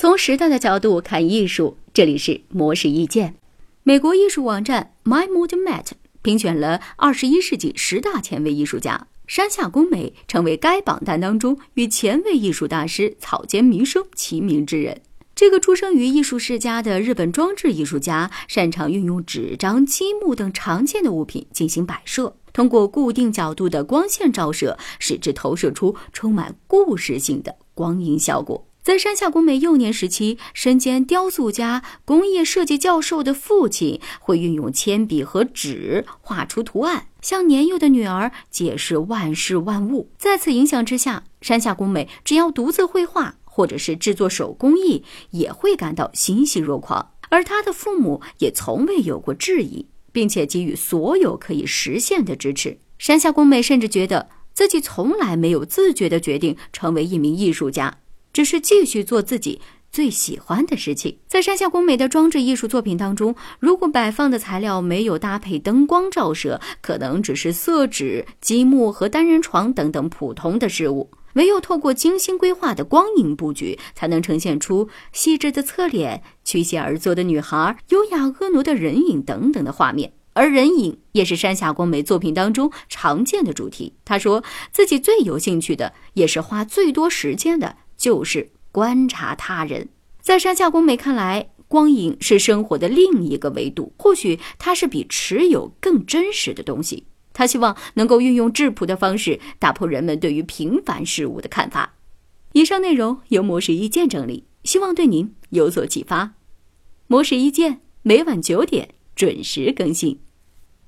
从时代的角度看艺术，这里是模式意见。美国艺术网站 My Modern Mat 评选了二十一世纪十大前卫艺术家，山下工美成为该榜单当中与前卫艺术大师草间弥生齐名之人。这个出生于艺术世家的日本装置艺术家，擅长运用纸张、积木等常见的物品进行摆设，通过固定角度的光线照射，使之投射出充满故事性的光影效果。在山下工美幼年时期，身兼雕塑家、工业设计教授的父亲会运用铅笔和纸画出图案，向年幼的女儿解释万事万物。在此影响之下，山下工美只要独自绘画或者是制作手工艺，也会感到欣喜若狂。而他的父母也从未有过质疑，并且给予所有可以实现的支持。山下工美甚至觉得自己从来没有自觉地决定成为一名艺术家。只是继续做自己最喜欢的事情。在山下公美的装置艺术作品当中，如果摆放的材料没有搭配灯光照射，可能只是色纸、积木和单人床等等普通的事物；唯有透过精心规划的光影布局，才能呈现出细致的侧脸、曲线而坐的女孩、优雅婀娜的人影等等的画面。而人影也是山下光美作品当中常见的主题。他说自己最有兴趣的，也是花最多时间的。就是观察他人，在山下公美看来，光影是生活的另一个维度。或许它是比持有更真实的东西。他希望能够运用质朴的方式，打破人们对于平凡事物的看法。以上内容由模式一见整理，希望对您有所启发。模式一见每晚九点准时更新。